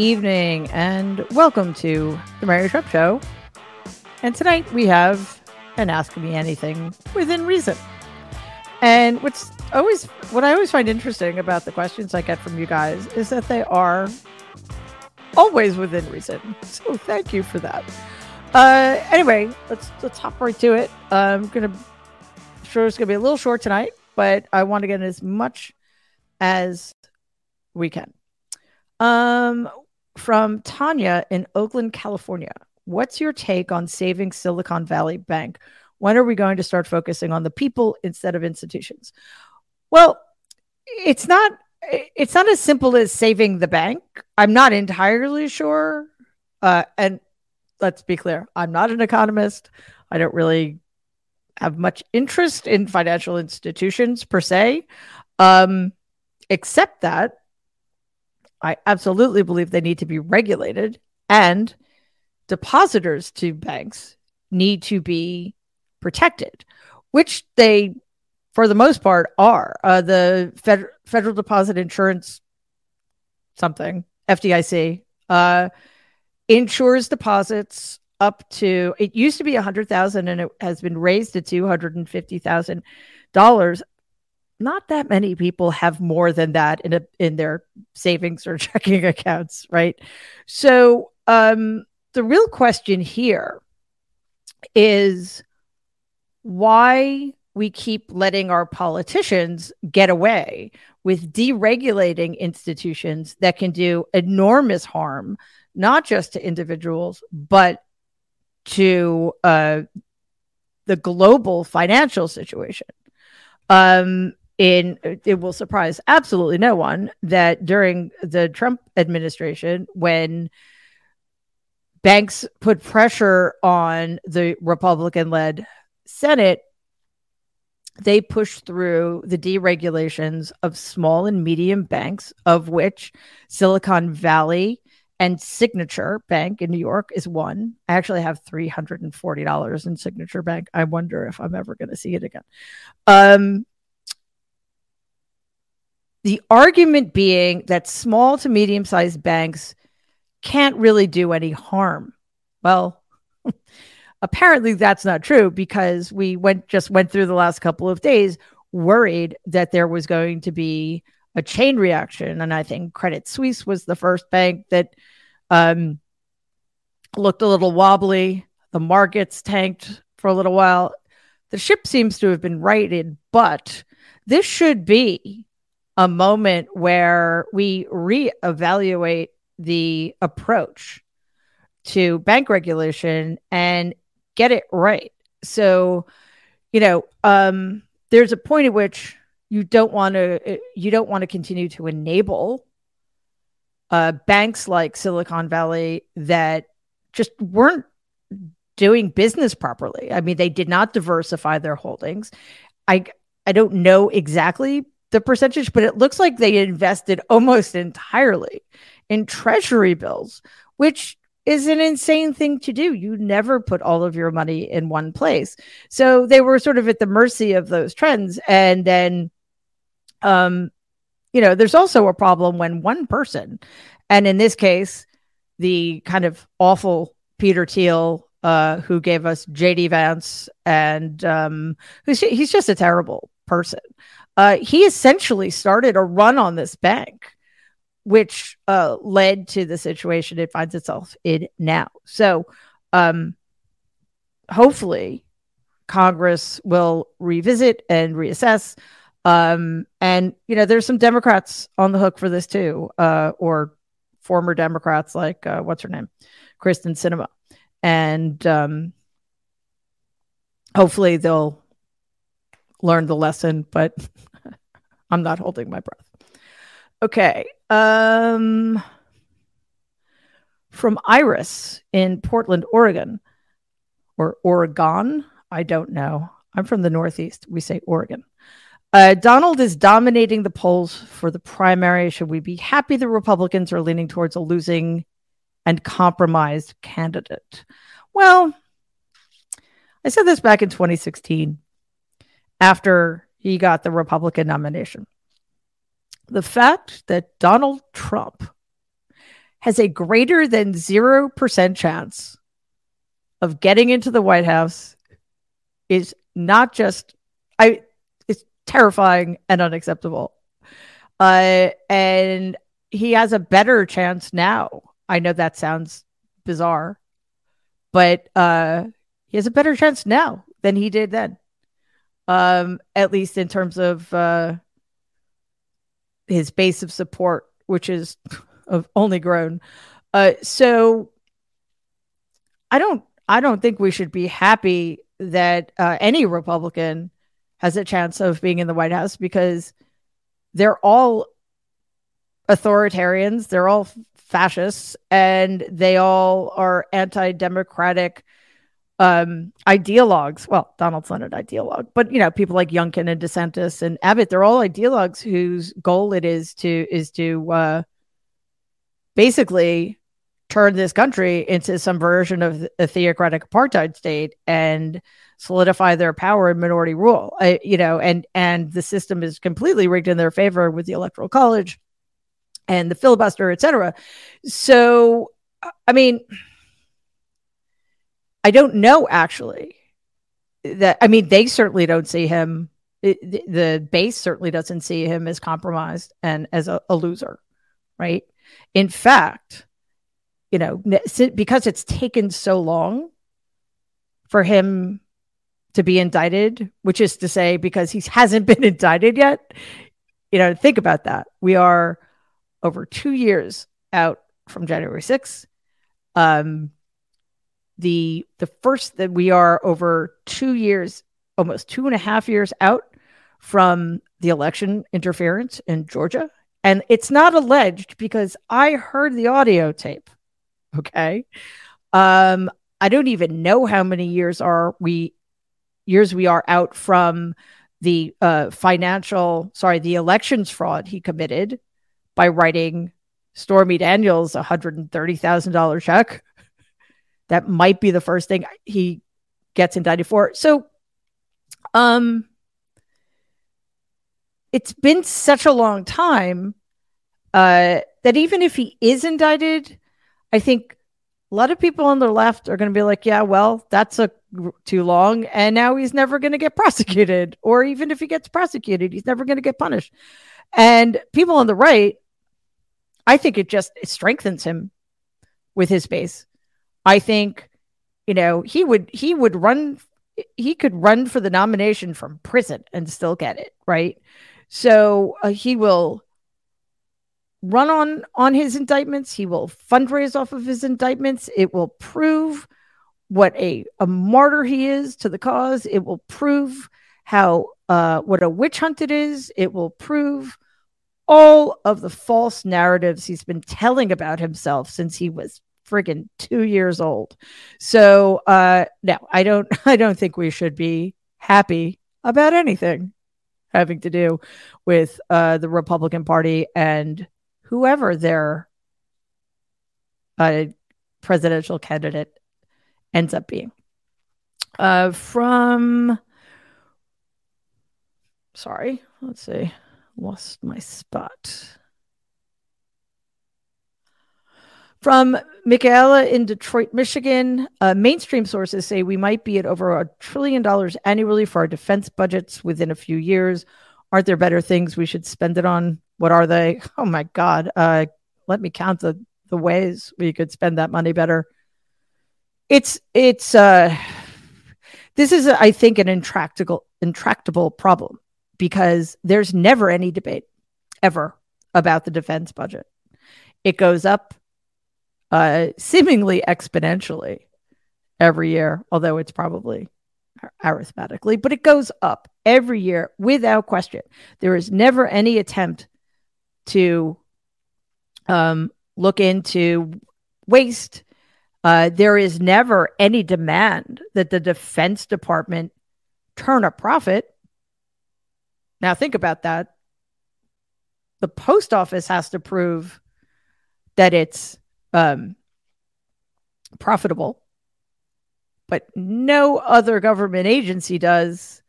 evening, and welcome to the Mary Trump Show. And tonight we have an Ask Me Anything within reason. And what's always what I always find interesting about the questions I get from you guys is that they are always within reason. So thank you for that. Uh, anyway, let's let's hop right to it. I'm gonna sure it's gonna be a little short tonight, but I want to get as much as we can. Um, from Tanya in Oakland, California. What's your take on saving Silicon Valley Bank? When are we going to start focusing on the people instead of institutions? Well, it's not it's not as simple as saving the bank. I'm not entirely sure. Uh, and let's be clear, I'm not an economist. I don't really have much interest in financial institutions per se, um, except that I absolutely believe they need to be regulated and depositors to banks need to be protected, which they, for the most part, are. Uh, the Fed- Federal Deposit Insurance, something, FDIC, uh, insures deposits up to, it used to be a 100000 and it has been raised to $250,000 not that many people have more than that in a in their savings or checking accounts, right? So um, the real question here is why we keep letting our politicians get away with deregulating institutions that can do enormous harm, not just to individuals, but to uh, the global financial situation. Um, in it will surprise absolutely no one that during the Trump administration, when banks put pressure on the Republican led Senate, they pushed through the deregulations of small and medium banks, of which Silicon Valley and Signature Bank in New York is one. I actually have $340 in Signature Bank. I wonder if I'm ever going to see it again. Um, the argument being that small to medium sized banks can't really do any harm. Well, apparently that's not true because we went just went through the last couple of days worried that there was going to be a chain reaction. And i think credit suisse was the first bank that um, looked a little wobbly. The markets tanked for a little while. The ship seems to have been righted but this should be a moment where we reevaluate the approach to bank regulation and get it right. So, you know, um, there's a point at which you don't want to you don't want to continue to enable uh, banks like Silicon Valley that just weren't doing business properly. I mean, they did not diversify their holdings. I I don't know exactly the percentage, but it looks like they invested almost entirely in treasury bills, which is an insane thing to do. You never put all of your money in one place. So they were sort of at the mercy of those trends. And then, um, you know, there's also a problem when one person, and in this case, the kind of awful Peter Thiel, uh, who gave us JD Vance, and um, who's he's just a terrible person uh, he essentially started a run on this bank, which uh, led to the situation it finds itself in now. So, um, hopefully, Congress will revisit and reassess. Um, and you know, there's some Democrats on the hook for this too, uh, or former Democrats like uh, what's her name, Kyrsten Sinema, and um, hopefully they'll learned the lesson, but I'm not holding my breath. Okay. Um, from Iris in Portland, Oregon, or Oregon. I don't know. I'm from the Northeast. We say Oregon. Uh, Donald is dominating the polls for the primary. Should we be happy the Republicans are leaning towards a losing and compromised candidate? Well, I said this back in 2016 after he got the Republican nomination. The fact that Donald Trump has a greater than 0% chance of getting into the White House is not just I it's terrifying and unacceptable. Uh, and he has a better chance now. I know that sounds bizarre, but uh, he has a better chance now than he did then. Um, at least in terms of uh, his base of support, which is of only grown. Uh, so I don't I don't think we should be happy that uh, any Republican has a chance of being in the White House because they're all authoritarians, they're all fascists, and they all are anti-democratic um, ideologues. Well, Donald's not an ideologue, but you know, people like Youngkin and DeSantis and Abbott, they're all ideologues whose goal it is to is to uh, basically turn this country into some version of a theocratic apartheid state and solidify their power and minority rule. Uh, you know, and and the system is completely rigged in their favor with the electoral college and the filibuster, et cetera. So, I mean I don't know actually that. I mean, they certainly don't see him. the, the base certainly doesn't see him as compromised and as a, a loser, right? In fact, you know, because it's taken so long for him to be indicted, which is to say, because he hasn't been indicted yet. You know, think about that. We are over two years out from January 6th. Um, the the first that we are over two years, almost two and a half years out from the election interference in Georgia. And it's not alleged because I heard the audio tape. Okay. Um, I don't even know how many years are we years we are out from the uh, financial, sorry, the elections fraud he committed by writing Stormy Daniels a hundred and thirty thousand dollar check that might be the first thing he gets indicted for. So, um, it's been such a long time uh, that even if he is indicted, I think a lot of people on the left are going to be like, yeah, well, that's a too long, and now he's never going to get prosecuted, or even if he gets prosecuted, he's never going to get punished. And people on the right, I think it just it strengthens him with his base I think, you know, he would he would run he could run for the nomination from prison and still get it, right? So uh, he will run on on his indictments. He will fundraise off of his indictments. It will prove what a, a martyr he is to the cause. It will prove how uh, what a witch hunt it is. It will prove all of the false narratives he's been telling about himself since he was friggin' two years old. So uh no, I don't I don't think we should be happy about anything having to do with uh the Republican Party and whoever their uh presidential candidate ends up being. Uh from sorry, let's see. Lost my spot. From Michaela in Detroit, Michigan, uh, mainstream sources say we might be at over a trillion dollars annually for our defense budgets within a few years. Aren't there better things we should spend it on? What are they? Oh my God. Uh, let me count the, the ways we could spend that money better. It's, it's, uh, this is, I think, an intractable, intractable problem because there's never any debate ever about the defense budget. It goes up uh, seemingly exponentially every year, although it's probably arithmetically, but it goes up every year without question. There is never any attempt to um, look into waste. Uh, there is never any demand that the Defense Department turn a profit. Now, think about that. The post office has to prove that it's um, profitable, but no other government agency does.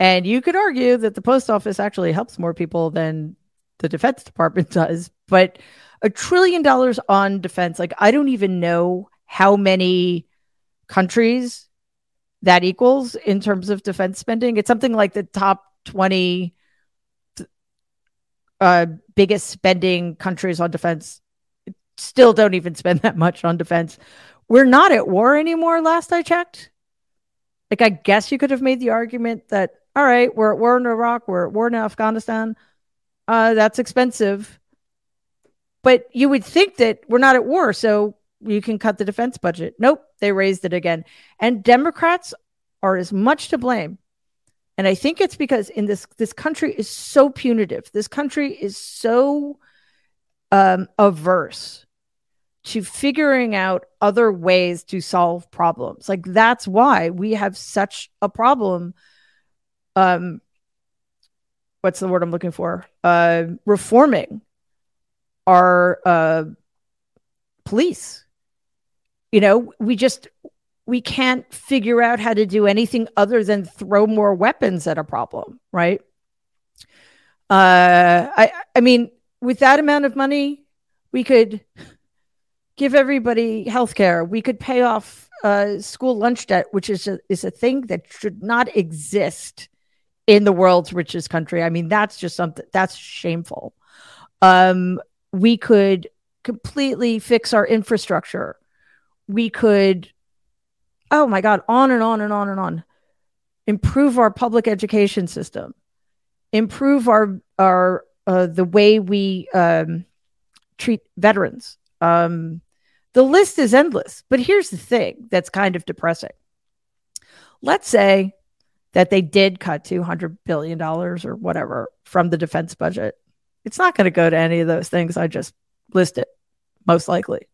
And you could argue that the post office actually helps more people than the Defense Department does. But a trillion dollars on defense. Like, I don't even know how many countries that equals in terms of defense spending. It's something like the top 20 uh, biggest spending countries on defense still don't even spend that much on defense. We're not at war anymore, last I checked. Like, I guess you could have made the argument that, all right, we're at war in Iraq, we're at war in Afghanistan. Uh, that's expensive. But you would think that we're not at war, so you can cut the defense budget. Nope, they raised it again. And Democrats are as much to blame. And I think it's because in this this country is so punitive. This country is so um, averse to figuring out other ways to solve problems. Like that's why we have such a problem. Um, what's the word I'm looking for? Uh, reforming our uh, police. You know, we just we can't figure out how to do anything other than throw more weapons at a problem, right? Uh, I I mean, with that amount of money, we could give everybody health care. We could pay off uh, school lunch debt, which is a, is a thing that should not exist in the world's richest country. I mean, that's just something that's shameful. Um, we could completely fix our infrastructure. We could, oh my God, on and on and on and on. Improve our public education system. Improve our our uh, the way we um, treat veterans. Um, the list is endless. But here's the thing that's kind of depressing. Let's say that they did cut $200 billion or whatever from the defense budget. It's not going to go to any of those things I just listed, most likely.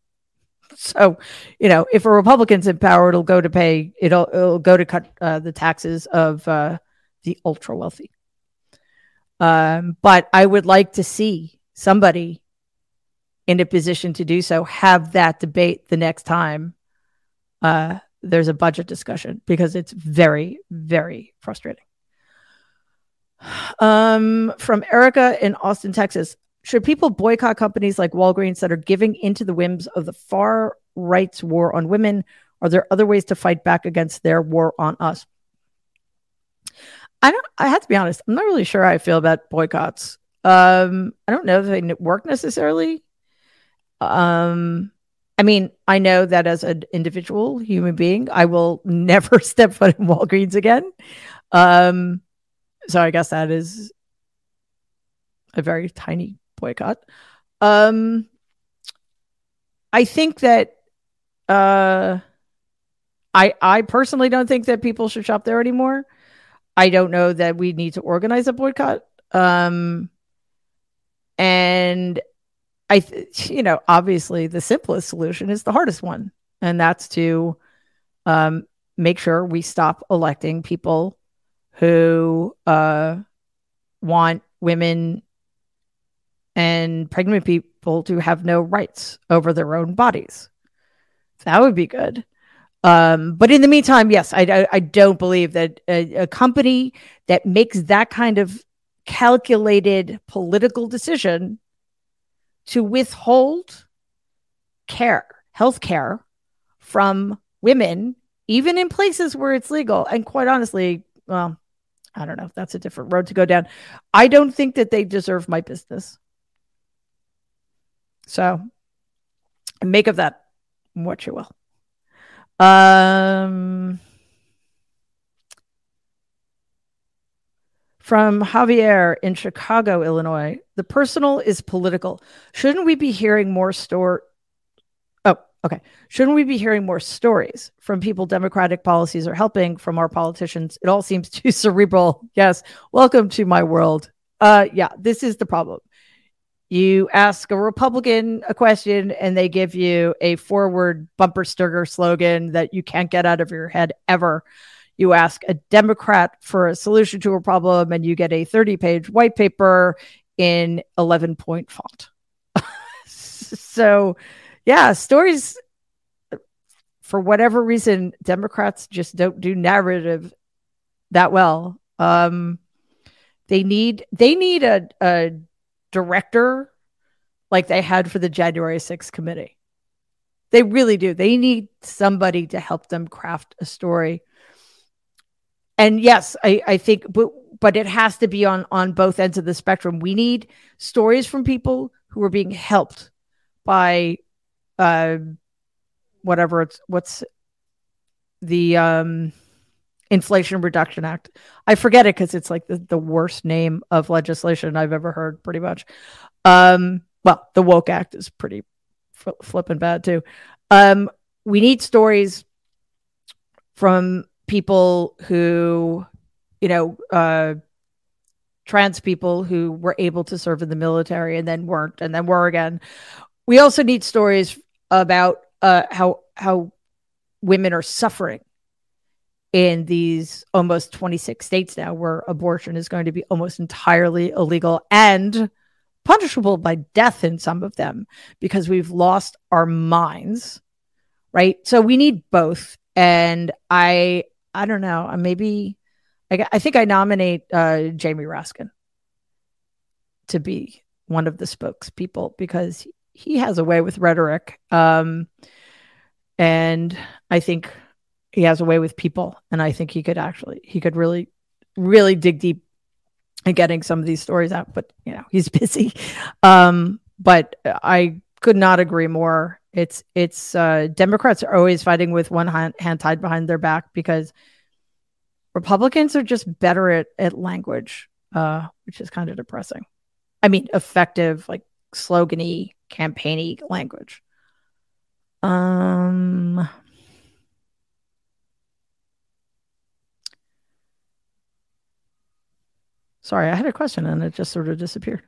So, you know, if a Republican's in power, it'll go to pay, it'll, it'll go to cut uh, the taxes of uh, the ultra wealthy. Um, but I would like to see somebody in a position to do so have that debate the next time uh, there's a budget discussion because it's very, very frustrating. Um, from Erica in Austin, Texas. Should people boycott companies like Walgreens that are giving into the whims of the far right's war on women? Are there other ways to fight back against their war on us? I don't. I have to be honest. I'm not really sure how I feel about boycotts. Um, I don't know if they work necessarily. Um, I mean, I know that as an individual human being, I will never step foot in Walgreens again. Um, so I guess that is a very tiny boycott. Um, I think that uh, I I personally don't think that people should shop there anymore. I don't know that we need to organize a boycott. Um, and I, you know, obviously the simplest solution is the hardest one, and that's to um, make sure we stop electing people who uh, want women and pregnant people to have no rights over their own bodies. That would be good. Um, but in the meantime, yes, I, I, I don't believe that a, a, company that makes that kind of calculated political decision to withhold care, health care from women, even in places where it's legal. And quite honestly, well, I don't know if that's a different road to go down. I don't think that they deserve my business. So make of that what you will. Um, From Javier in Chicago, Illinois. The personal is political. Shouldn't we be hearing more store? Oh, okay. Shouldn't we be hearing more stories from people Democratic policies are helping from our politicians? It all seems too cerebral. Yes. Welcome to my world. Uh, yeah, this is the problem. You ask a Republican a question and they give you a forward bumper sticker slogan that you can't get out of your head ever. You ask a Democrat for a solution to a problem, and you get a 30 page white paper in 11 point font. so, yeah, stories, for whatever reason, Democrats just don't do narrative that well. Um, they need they need a, a director like they had for the January 6th committee. They really do. They need somebody to help them craft a story. And yes, I, I think, but but it has to be on on both ends of the spectrum. We need stories from people who are being helped by uh whatever it's what's the um Inflation Reduction Act. I forget it because it's like the, the worst name of legislation I've ever heard, pretty much. Um, well, the Woke Act is pretty f- flipping bad too. Um, we need stories from people who, you know, uh, trans people who were able to serve in the military and then weren't and then were again. We also need stories about uh, how how women are suffering in these almost 26 states now where abortion is going to be almost entirely illegal and punishable by death in some of them because we've lost our minds right so we need both and i i don't know. Maybe i, I think i nominate uh, jamie raskin to be one of the spokespeople because he has a way with rhetoric um, and i think he has a way with people and i think he could actually he could really really dig deep in getting some of these stories out but you know he's busy. Um but i could not agree more it's it's uh democrats are always fighting with one hand, hand tied behind their back because republicans are just better at at language uh which is kind of depressing i mean effective like slogany campaigny language um Sorry, I had a question and it just sort of disappeared.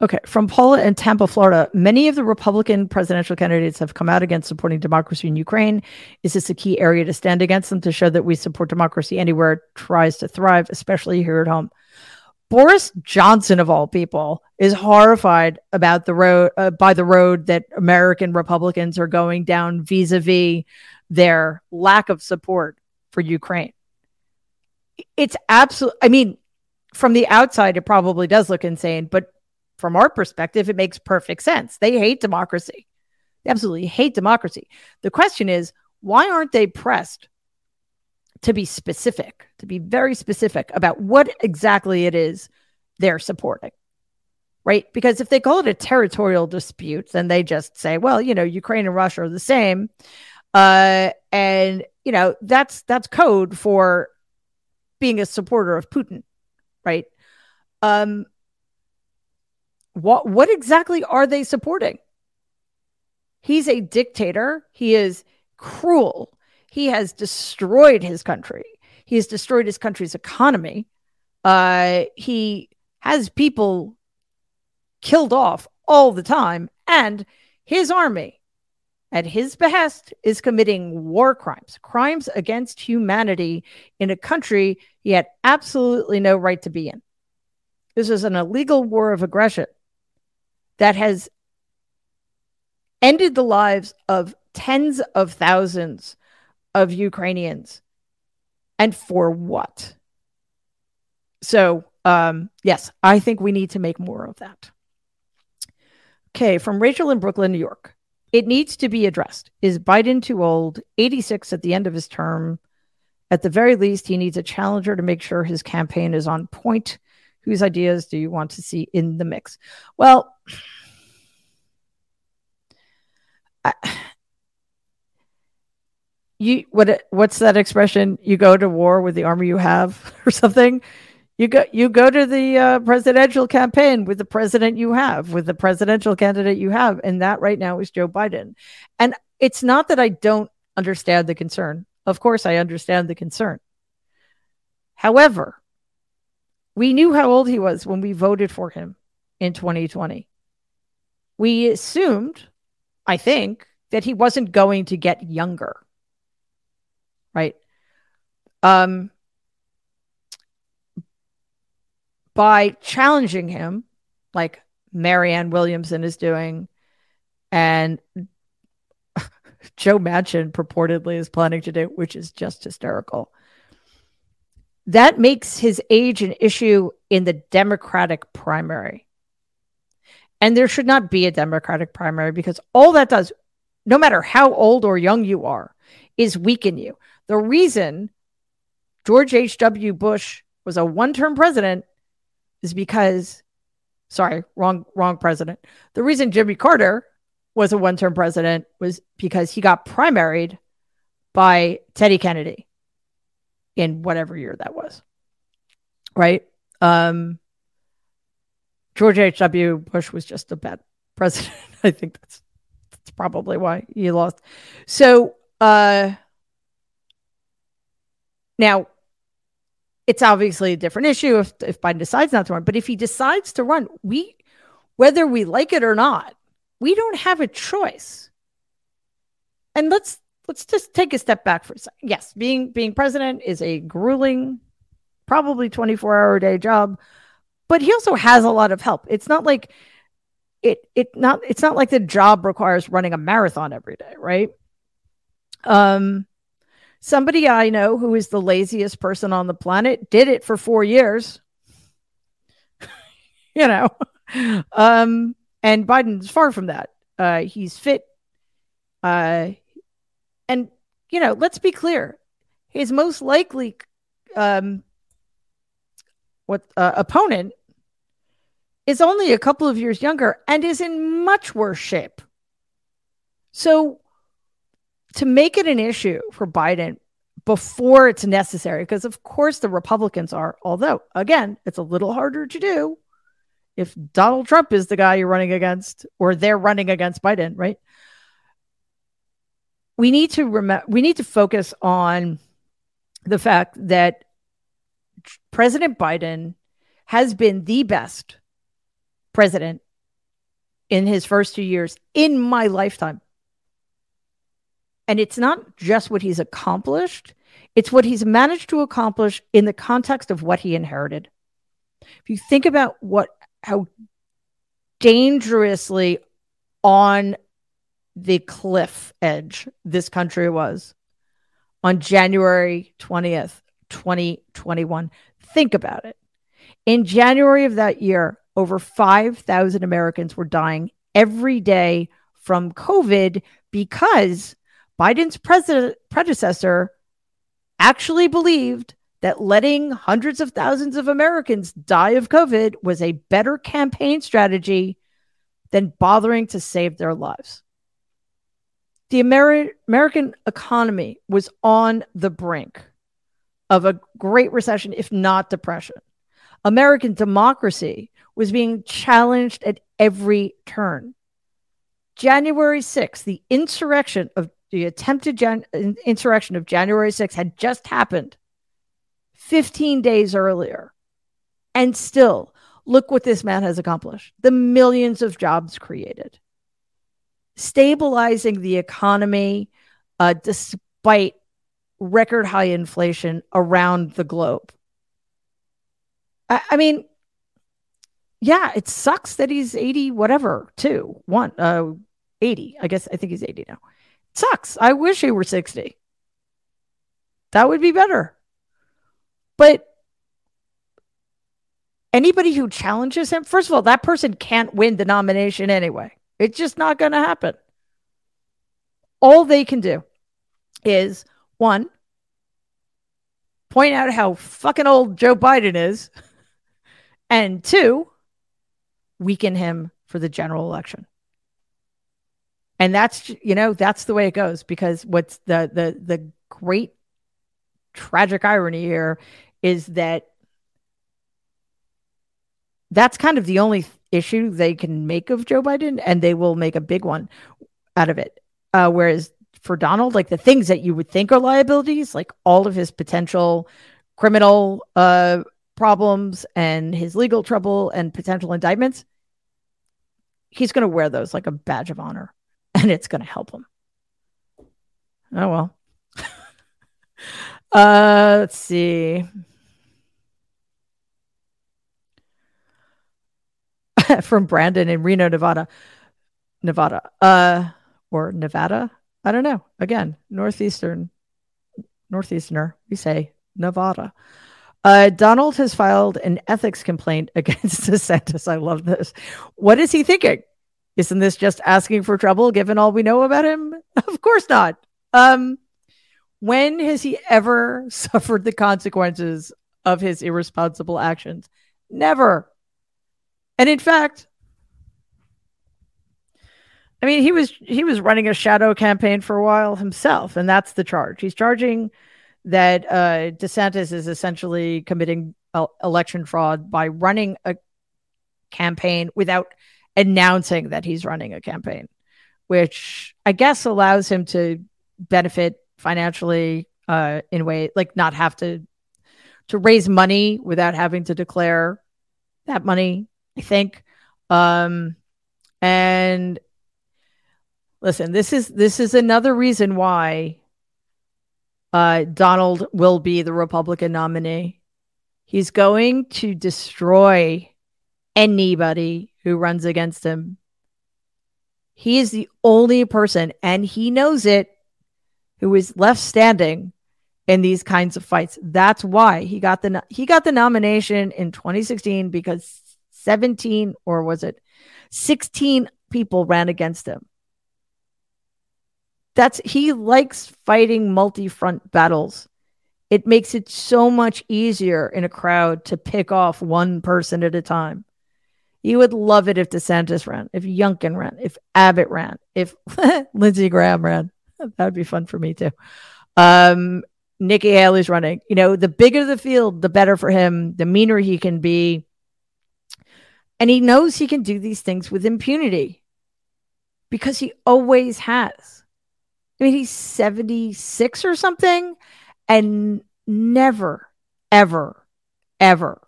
Okay, from Paula in Tampa, Florida. Many of the Republican presidential candidates have come out against supporting democracy in Ukraine. Is this a key area to stand against them to show that we support democracy anywhere it tries to thrive, especially here at home? Boris Johnson, of all people, is horrified about the road uh, by the road that American Republicans are going down vis-a-vis their lack of support for Ukraine it's absolute. I mean, from the outside, it probably does look insane, but from our perspective, it makes perfect sense. They hate democracy. They absolutely hate democracy. The question is, why aren't they pressed to be specific, to be very specific about what exactly it is they're supporting? Right? Because if they call it a territorial dispute, then they just say, well, you know, Ukraine and Russia are the same. Uh, and you know, that's that's code for being a supporter of Putin, right? Um, what what exactly are they supporting? He's a dictator. He is cruel. He has destroyed his country. He has destroyed his country's economy. Uh, he has people killed off all the time, and his army at his behest, is committing war crimes, crimes against humanity in a country he had absolutely no right to be in. This is an illegal war of aggression that has ended the lives of tens of thousands of Ukrainians. And for what? So, um, yes, I think we need to make more of that. Okay, from Rachel in Brooklyn, New York. It needs to be addressed. Is Biden too old? 86 at the end of his term. At the very least, he needs a challenger to make sure his campaign is on point. Whose ideas do you want to see in the mix? Well, I, you what what's that expression? You go to war with the army you have, or something you go you go to the uh, presidential campaign with the president you have with the presidential candidate you have and that right now is joe biden and it's not that i don't understand the concern of course i understand the concern however we knew how old he was when we voted for him in 2020 we assumed i think that he wasn't going to get younger. Right? Um by challenging him, like Marianne Williamson is doing, and Joe Manchin purportedly is planning to do, which is just hysterical. That makes his age an issue in the Democratic primary. And there should not be a Democratic primary because all that does, no matter how old or young you are, is weaken you. The reason George H.W. Bush was a one term president is because, sorry, wrong, wrong president. The reason Jimmy Carter was a one term president was because he got primaried by Teddy Kennedy in whatever year that was. Right? Um, George H.W. Bush was just a bad president. I think that's that's probably why he lost. So uh now it's obviously a different issue if, if Biden decides not to run. But if he decides to run, we, whether we like it or not, we don't have a choice. And let's let's just take a step back for a second. Yes, being being president is a grueling, probably 24 hour a day job, but he also has a lot of help. It's not like it it not it's not like the job requires running a marathon every day, right? Um Somebody I know who is the laziest person on the planet did it for four years. you know, um, and Biden's far from that. Uh, he's fit. Uh, and, you know, let's be clear his most likely um, what uh, opponent is only a couple of years younger and is in much worse shape. So to make it an issue for Biden before it's necessary, because of course the Republicans are, although again, it's a little harder to do if Donald Trump is the guy you're running against or they're running against Biden, right? We need to remember we need to focus on the fact that President Biden has been the best president in his first two years in my lifetime. And it's not just what he's accomplished, it's what he's managed to accomplish in the context of what he inherited. If you think about what how dangerously on the cliff edge this country was on January 20th, 2021. Think about it. In January of that year, over 5,000 Americans were dying every day from COVID because Biden's pres- predecessor actually believed that letting hundreds of thousands of Americans die of COVID was a better campaign strategy than bothering to save their lives. The Ameri- American economy was on the brink of a great recession, if not depression. American democracy was being challenged at every turn. January 6th, the insurrection of the attempted gen- insurrection of January 6th had just happened 15 days earlier. And still, look what this man has accomplished the millions of jobs created, stabilizing the economy uh, despite record high inflation around the globe. I, I, mean, yeah, it sucks that he's 80, whatever, two, one, uh, 80. I guess I think he's 80 now sucks. I wish he were 60. That would be better. But anybody who challenges him, first of all, that person can't win the nomination anyway. It's just not going to happen. All they can do is one, point out how fucking old Joe Biden is, and two, weaken him for the general election and that's you know that's the way it goes because what's the the the great tragic irony here is that that's kind of the only issue they can make of Joe Biden, and they will make a big one out of it. Uh, whereas for Donald, like the things that you would think are liabilities, like all of his potential criminal uh, problems and his legal trouble and potential indictments, he's going to wear those like a badge of honor and it's going to help him. Oh, well. uh, let's see. From Brandon in Reno, Nevada. Nevada. Uh, or Nevada. I don't know. Again, northeastern, northeasterner. We say Nevada. Uh, Donald has filed an ethics complaint against DeSantis. I love this. What is he thinking? Isn't this just asking for trouble given all we know about him? Of course not. Um, when has he ever suffered the consequences of his irresponsible actions? Never. And in fact, I mean, he was he was running a shadow campaign for a while himself, and that's the charge. He's charging that uh, DeSantis is essentially committing election fraud by running a campaign without announcing that he's running a campaign, which I guess allows him to benefit financially uh, in a way like not have to to raise money without having to declare that money. I think, um, and listen, this is this is another reason why uh, Donald will be the Republican nominee. He's going to destroy anybody who runs against him. He is the only person, and he knows it, who is left standing in these kinds of fights. That's why he got the he got the nomination in 2016 because 17 or was it 16 people ran against him that's he likes fighting multi-front battles. It makes it so much easier in a crowd to pick off one person at a time. You would love it if DeSantis ran, if Youngkin ran, if Abbott ran, if Lindsey Graham ran. That would be fun for me too. Um, Nikki Haley's running. You know, the bigger the field, the better for him, the meaner he can be. And he knows he can do these things with impunity because he always has. I mean, he's 76 or something and never, ever, ever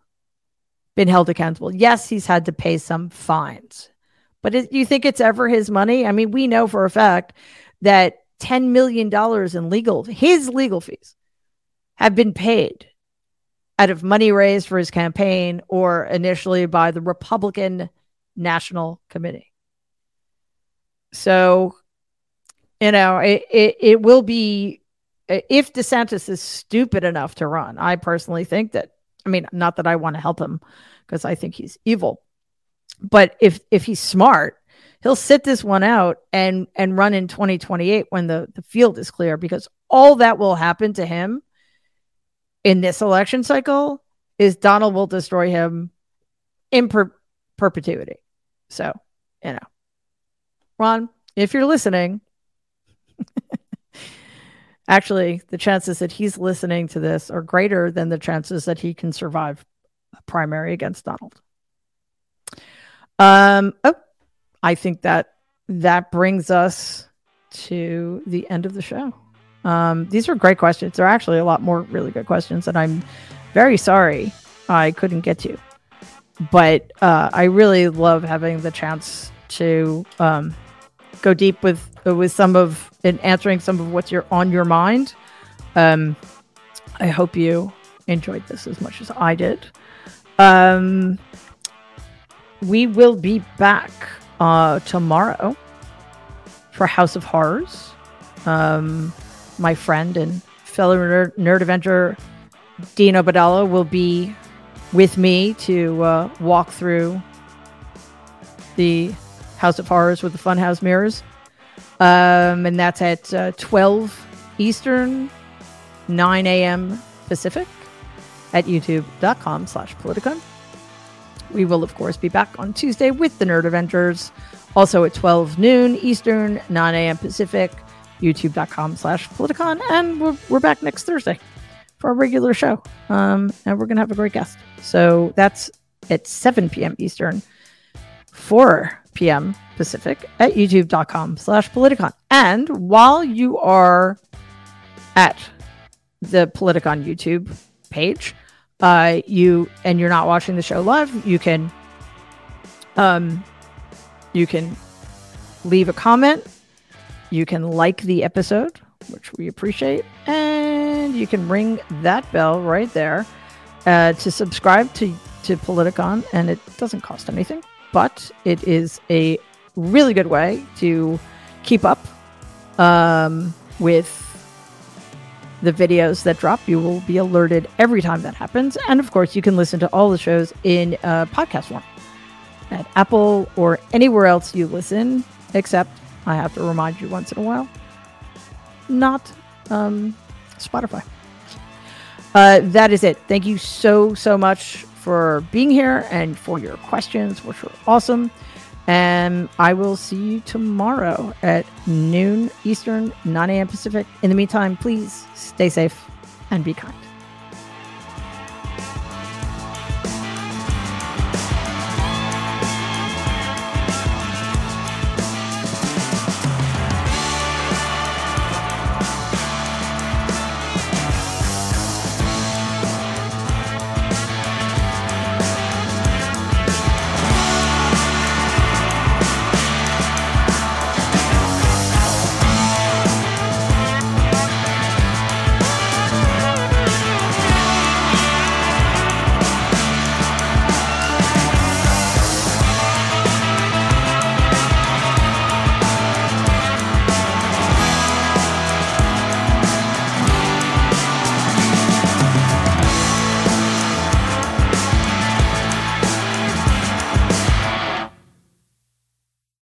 been held accountable. Yes, he's had to pay some fines, but it, you think it's ever his money? I mean, we know for a fact that $10 million in legal, his legal fees have been paid out of money raised for his campaign or initially by the Republican National Committee. So you know, it, it, it will be if DeSantis is stupid enough to run. I personally think that. I mean, not that I want to help him because I think he's evil, but if if he's smart, he'll sit this one out and and run in 2028 when the the field is clear because all that will happen to him in this election cycle is Donald will destroy him in per- perpetuity. So, you know, Ron, if you're listening, Actually, the chances that he's listening to this are greater than the chances that he can survive a primary against Donald. Um, oh, I think that that brings us to the end of the show. Um, these are great questions. There are actually a lot more really good questions that I'm very sorry I couldn't get to. But uh, I really love having the chance to um, go deep with with some of in answering some of what's your on your mind. Um, I hope you enjoyed this as much as I did. Um, we will be back uh, tomorrow for House of Horrors. Um, my friend and fellow nerd, nerd avenger Dino Badalo will be with me to uh, walk through the House of Horrors with the Funhouse mirrors. Um, and that's at uh, 12 Eastern, 9 a.m. Pacific at youtube.com slash politicon. We will, of course, be back on Tuesday with the Nerd Avengers, also at 12 noon Eastern, 9 a.m. Pacific, youtube.com slash politicon. And we're, we're back next Thursday for our regular show. Um, and we're going to have a great guest. So that's at 7 p.m. Eastern, 4 p.m. Pacific at youtube.com slash Politicon. And while you are at the Politicon YouTube page, uh, you and you're not watching the show live, you can um you can leave a comment, you can like the episode, which we appreciate, and you can ring that bell right there uh, to subscribe to to Politicon, and it doesn't cost anything but it is a really good way to keep up um, with the videos that drop. You will be alerted every time that happens. And of course, you can listen to all the shows in uh, podcast form at Apple or anywhere else you listen, except I have to remind you once in a while, not um, Spotify. Uh, that is it. Thank you so, so much for being here and for your questions, which were awesome. And I will see you tomorrow at noon Eastern, 9 a.m. Pacific. In the meantime, please stay safe and be kind.